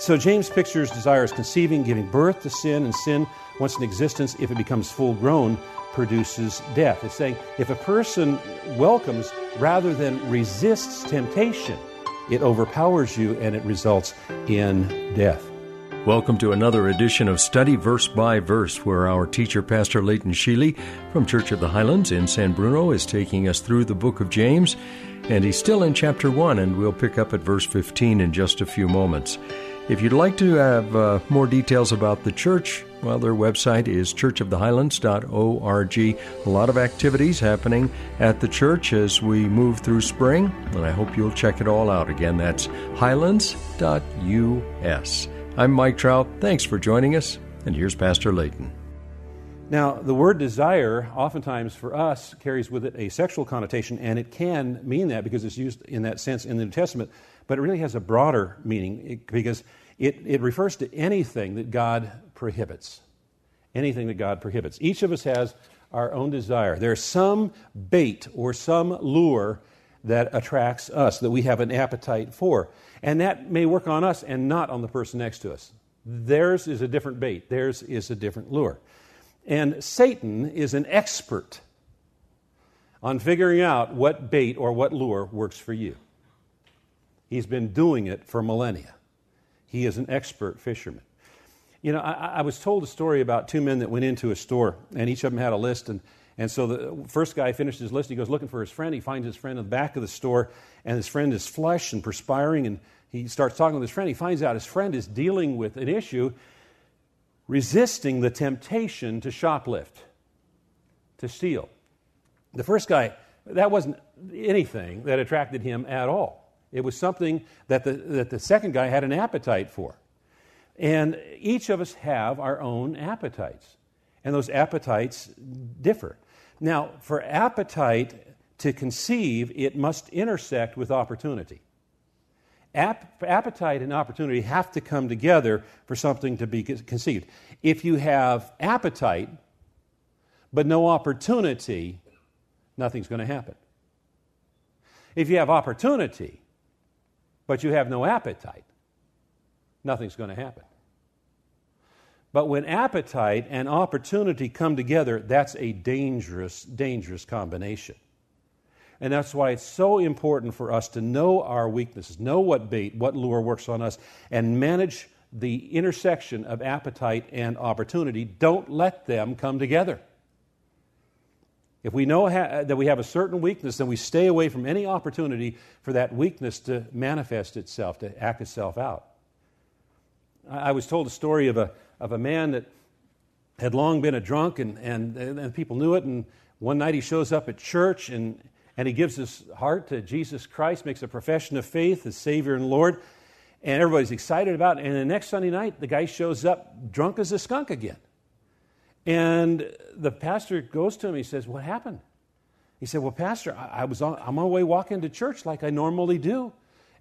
So James pictures desire as conceiving, giving birth to sin, and sin, once in existence, if it becomes full grown, produces death. It's saying if a person welcomes rather than resists temptation, it overpowers you and it results in death. Welcome to another edition of Study Verse by Verse, where our teacher, Pastor Leighton Sheely from Church of the Highlands in San Bruno, is taking us through the book of James. And he's still in chapter 1, and we'll pick up at verse 15 in just a few moments. If you'd like to have uh, more details about the church, well, their website is churchofthehighlands.org. A lot of activities happening at the church as we move through spring, and I hope you'll check it all out. Again, that's highlands.us. I'm Mike Trout. Thanks for joining us, and here's Pastor Leighton. Now, the word desire, oftentimes for us, carries with it a sexual connotation, and it can mean that because it's used in that sense in the New Testament, but it really has a broader meaning because it, it refers to anything that God prohibits. Anything that God prohibits. Each of us has our own desire. There's some bait or some lure that attracts us, that we have an appetite for. And that may work on us and not on the person next to us. Theirs is a different bait, theirs is a different lure. And Satan is an expert on figuring out what bait or what lure works for you. He's been doing it for millennia. He is an expert fisherman. You know, I, I, was told a story about two men that went into a store, and each of them had a list. And, and so the first guy finished his list. He goes looking for his friend. He finds his friend in the back of the store, and his friend is flushed and perspiring. And he starts talking with his friend. He finds out his friend is dealing with an issue resisting the temptation to shoplift, to steal. The first guy, that wasn't anything that attracted him at all. It was something that the, that the second guy had an appetite for. And each of us have our own appetites, and those appetites differ. Now, for appetite to conceive, it must intersect with opportunity. App- appetite and opportunity have to come together for something to be conceived. If you have appetite but no opportunity, nothing's going to happen. If you have opportunity but you have no appetite, nothing's going to happen. But when appetite and opportunity come together, that's a dangerous, dangerous combination. And that's why it's so important for us to know our weaknesses, know what bait, what lure works on us, and manage the intersection of appetite and opportunity. Don't let them come together. If we know ha- that we have a certain weakness, then we stay away from any opportunity for that weakness to manifest itself, to act itself out. I, I was told a story of a, of a man that had long been a drunk, and, and, and people knew it. And one night he shows up at church and, and he gives his heart to Jesus Christ, makes a profession of faith as Savior and Lord. And everybody's excited about it. And the next Sunday night, the guy shows up drunk as a skunk again. And the pastor goes to him. He says, What happened? He said, Well, Pastor, I, I was on, I'm on my way walking to church like I normally do.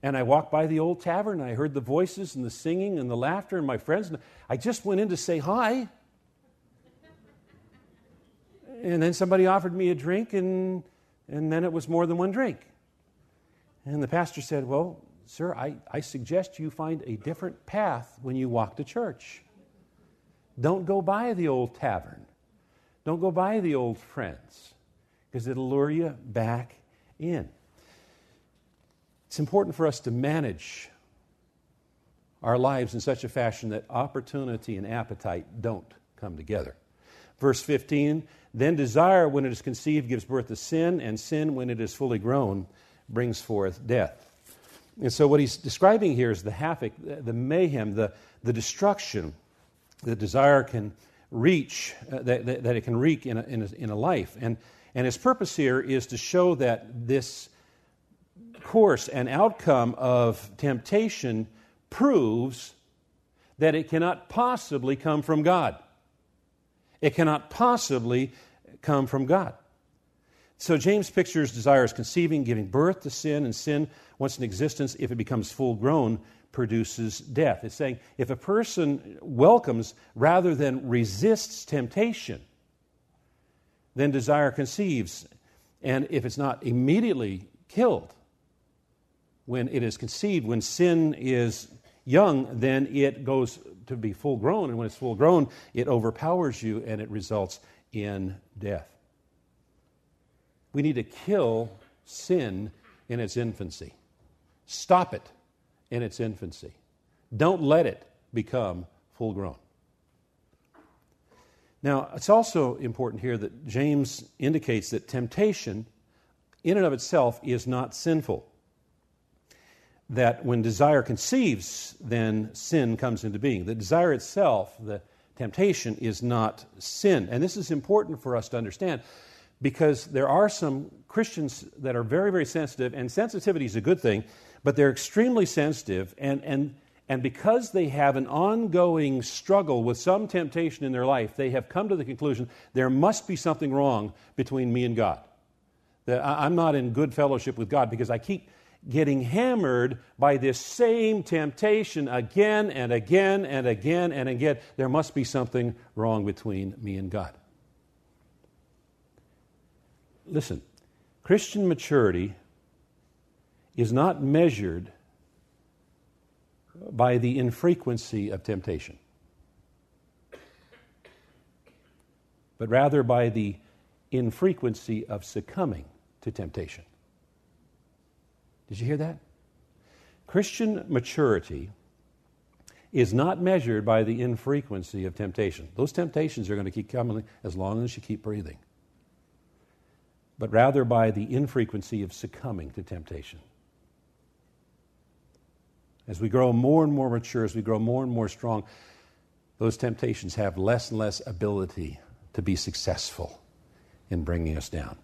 And I walked by the old tavern and I heard the voices and the singing and the laughter and my friends. And I just went in to say hi. And then somebody offered me a drink, and, and then it was more than one drink. And the pastor said, Well, sir, I, I suggest you find a different path when you walk to church. Don't go by the old tavern. Don't go by the old friends because it'll lure you back in. It's important for us to manage our lives in such a fashion that opportunity and appetite don't come together. Verse 15 Then desire, when it is conceived, gives birth to sin, and sin, when it is fully grown, brings forth death. And so, what he's describing here is the havoc, the mayhem, the, the destruction the desire can reach, uh, that, that, that, it can wreak in a, in a, in a life. And, and his purpose here is to show that this course and outcome of temptation proves that it cannot possibly come from God. It cannot possibly come from God. So James pictures desire as conceiving, giving birth to sin, and sin, once in existence, if it becomes full grown, produces death. It's saying if a person welcomes rather than resists temptation, then desire conceives. And if it's not immediately killed, when it is conceived, when sin is young, then it goes to be full grown. And when it's full grown, it overpowers you and it results in death. We need to kill sin in its infancy, stop it in its infancy. Don't let it become full grown. Now, it's also important here that James indicates that temptation, in and of itself, is not sinful. That when desire conceives, then sin comes into being. The desire itself, the temptation, is not sin. And this is important for us to understand because there are some Christians that are very, very sensitive, and sensitivity is a good thing, but they're extremely sensitive, and, and, and because they have an ongoing struggle with some temptation in their life, they have come to the conclusion there must be something wrong between me and God. That I'm not in good fellowship with God because I keep getting hammered by this same temptation again and again and again and again. There must be something wrong between me and God. Listen, Christian maturity is not measured by the infrequency of temptation, but rather by the infrequency of succumbing to temptation. Did you hear that? Christian maturity is not measured by the infrequency of temptation. Those temptations are going to keep coming as long as you keep breathing but rather by the infrequency of succumbing to temptation. As we grow more and more mature, as we grow more and more strong, those temptations have less and less ability to be successful in bringing us down.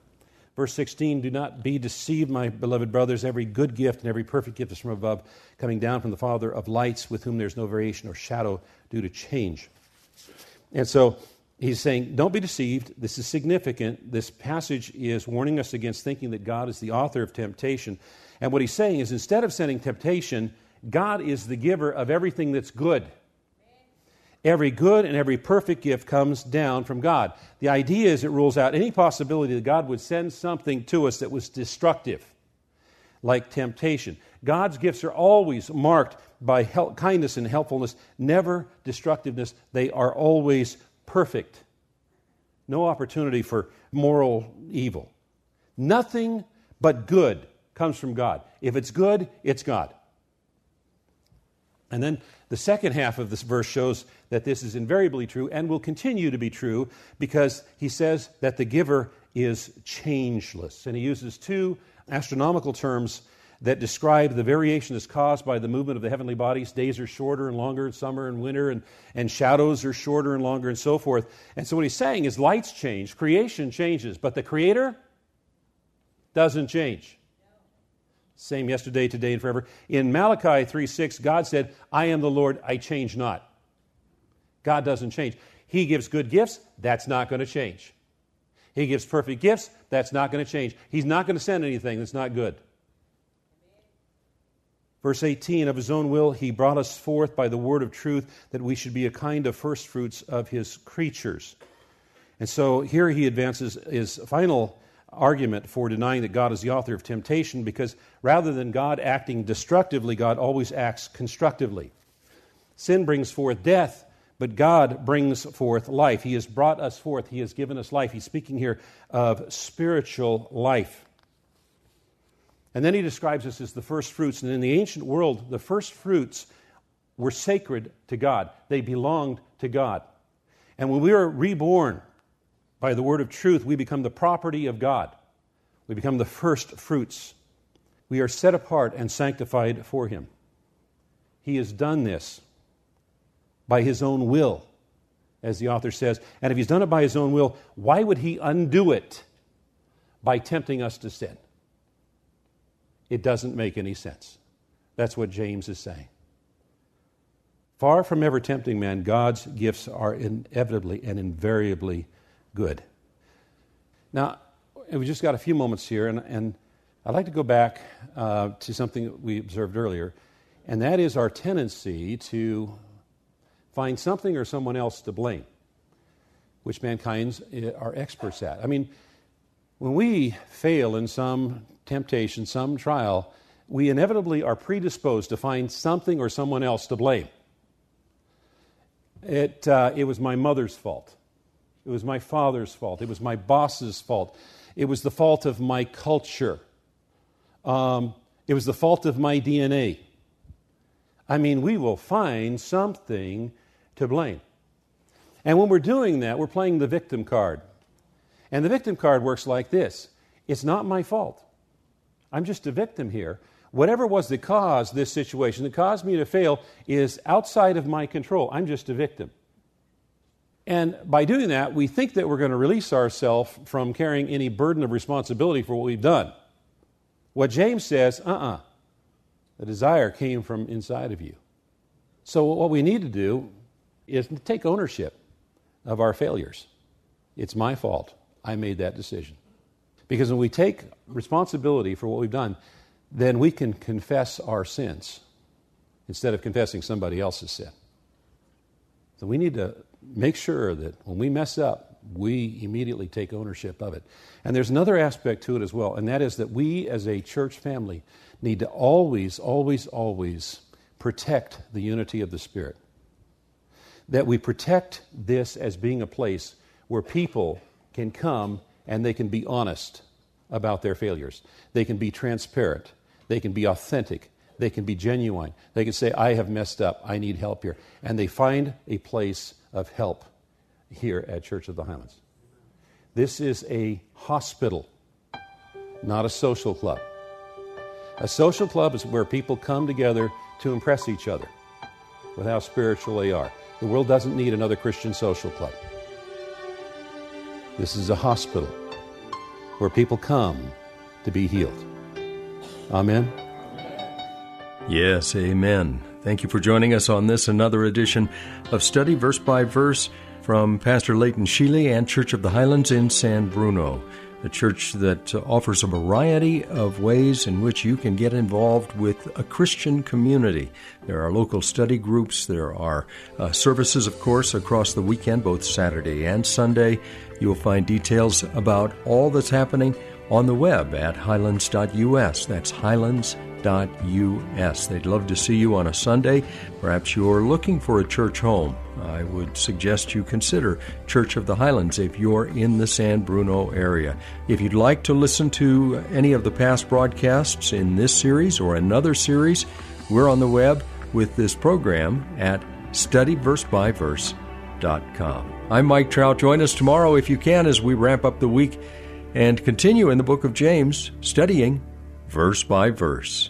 Verse 16 Do not be deceived, my beloved brothers. Every good gift and every perfect gift is from above, coming down from the Father of lights, with whom there's no variation or shadow due to change. And so, he's saying, don't be deceived. This is significant. This passage is warning us against thinking that God is the author of temptation. And what he's saying is instead of sending temptation, God is the giver of everything that's good. Every good and every perfect gift comes down from God. The idea is it rules out any possibility that God would send something to us that was destructive, like temptation. God's gifts are always marked by help, kindness and helpfulness, never destructiveness. They are always perfect. No opportunity for moral evil. Nothing but good comes from God. If it's good, it's God. And then the second half of this verse shows that this is invariably true and will continue to be true because he says that the giver is changeless. And he uses two astronomical terms that describe the variation that's caused by the movement of the heavenly bodies. Days are shorter and longer in summer and winter, and, and shadows are shorter and longer, and so forth. And so, what he's saying is lights change, creation changes, but the Creator doesn't change. Same yesterday, today, and forever. In Malachi 3 6, God said, I am the Lord, I change not. God doesn't change. He gives good gifts, that's not going to change. He gives perfect gifts, that's not going to change. He's not going to send anything that's not good. Verse 18 Of his own will, he brought us forth by the word of truth that we should be a kind of firstfruits of his creatures. And so here he advances his final argument for denying that God is the author of temptation because rather than God acting destructively, God always acts constructively. Sin brings forth death, but God brings forth life. He has brought us forth, He has given us life. He's speaking here of spiritual life. And then he describes us as the first fruits. And in the ancient world, the first fruits were sacred to God, they belonged to God. And when we are reborn by the word of truth, we become the property of God. We become the first fruits. We are set apart and sanctified for Him. He has done this by His own will, as the author says. And if He's done it by His own will, why would He undo it by tempting us to sin? it doesn't make any sense. That's what James is saying. Far from ever tempting man, God's gifts are inevitably and invariably good. Now, we just got a few moments here, and, and I'd like to go back uh, to something we observed earlier, and that is our tendency to find something or someone else to blame, which mankind are experts at. I mean, when we fail in some temptation, some trial, we inevitably are predisposed to find something or someone else to blame. It, uh, it was my mother's fault. It was my father's fault. It was my boss's fault. It was the fault of my culture. Um, it was the fault of my DNA. I mean, we will find something to blame. And when we're doing that, we're playing the victim card. And the victim card works like this It's not my fault. I'm just a victim here. Whatever was the cause this situation that caused me to fail is outside of my control. I'm just a victim. And by doing that, we think that we're going to release ourselves from carrying any burden of responsibility for what we've done. What James says, uh uh-uh, uh, the desire came from inside of you. So, what we need to do is take ownership of our failures. It's my fault. I made that decision. Because when we take responsibility for what we've done, then we can confess our sins instead of confessing somebody else's sin. So we need to make sure that when we mess up, we immediately take ownership of it. And there's another aspect to it as well, and that is that we as a church family need to always, always, always protect the unity of the Spirit. That we protect this as being a place where people can come and they can be honest about their failures. They can be transparent. They can be authentic. They can be genuine. They can say, I have messed up. I need help here. And they find a place of help here at Church of the Highlands. This is a hospital, not a social club. A social club is where people come together to impress each other with how spiritual they are. The world doesn't need another Christian social club. This is a hospital where people come to be healed. Amen. Yes, amen. Thank you for joining us on this another edition of Study Verse by Verse from Pastor Leighton Sheely and Church of the Highlands in San Bruno, a church that offers a variety of ways in which you can get involved with a Christian community. There are local study groups, there are uh, services, of course, across the weekend, both Saturday and Sunday. You'll find details about all that's happening on the web at highlands.us. That's highlands.us. They'd love to see you on a Sunday. Perhaps you're looking for a church home. I would suggest you consider Church of the Highlands if you're in the San Bruno area. If you'd like to listen to any of the past broadcasts in this series or another series, we're on the web with this program at studyversebyverse.com. I'm Mike Trout. Join us tomorrow if you can as we wrap up the week and continue in the book of James, studying verse by verse.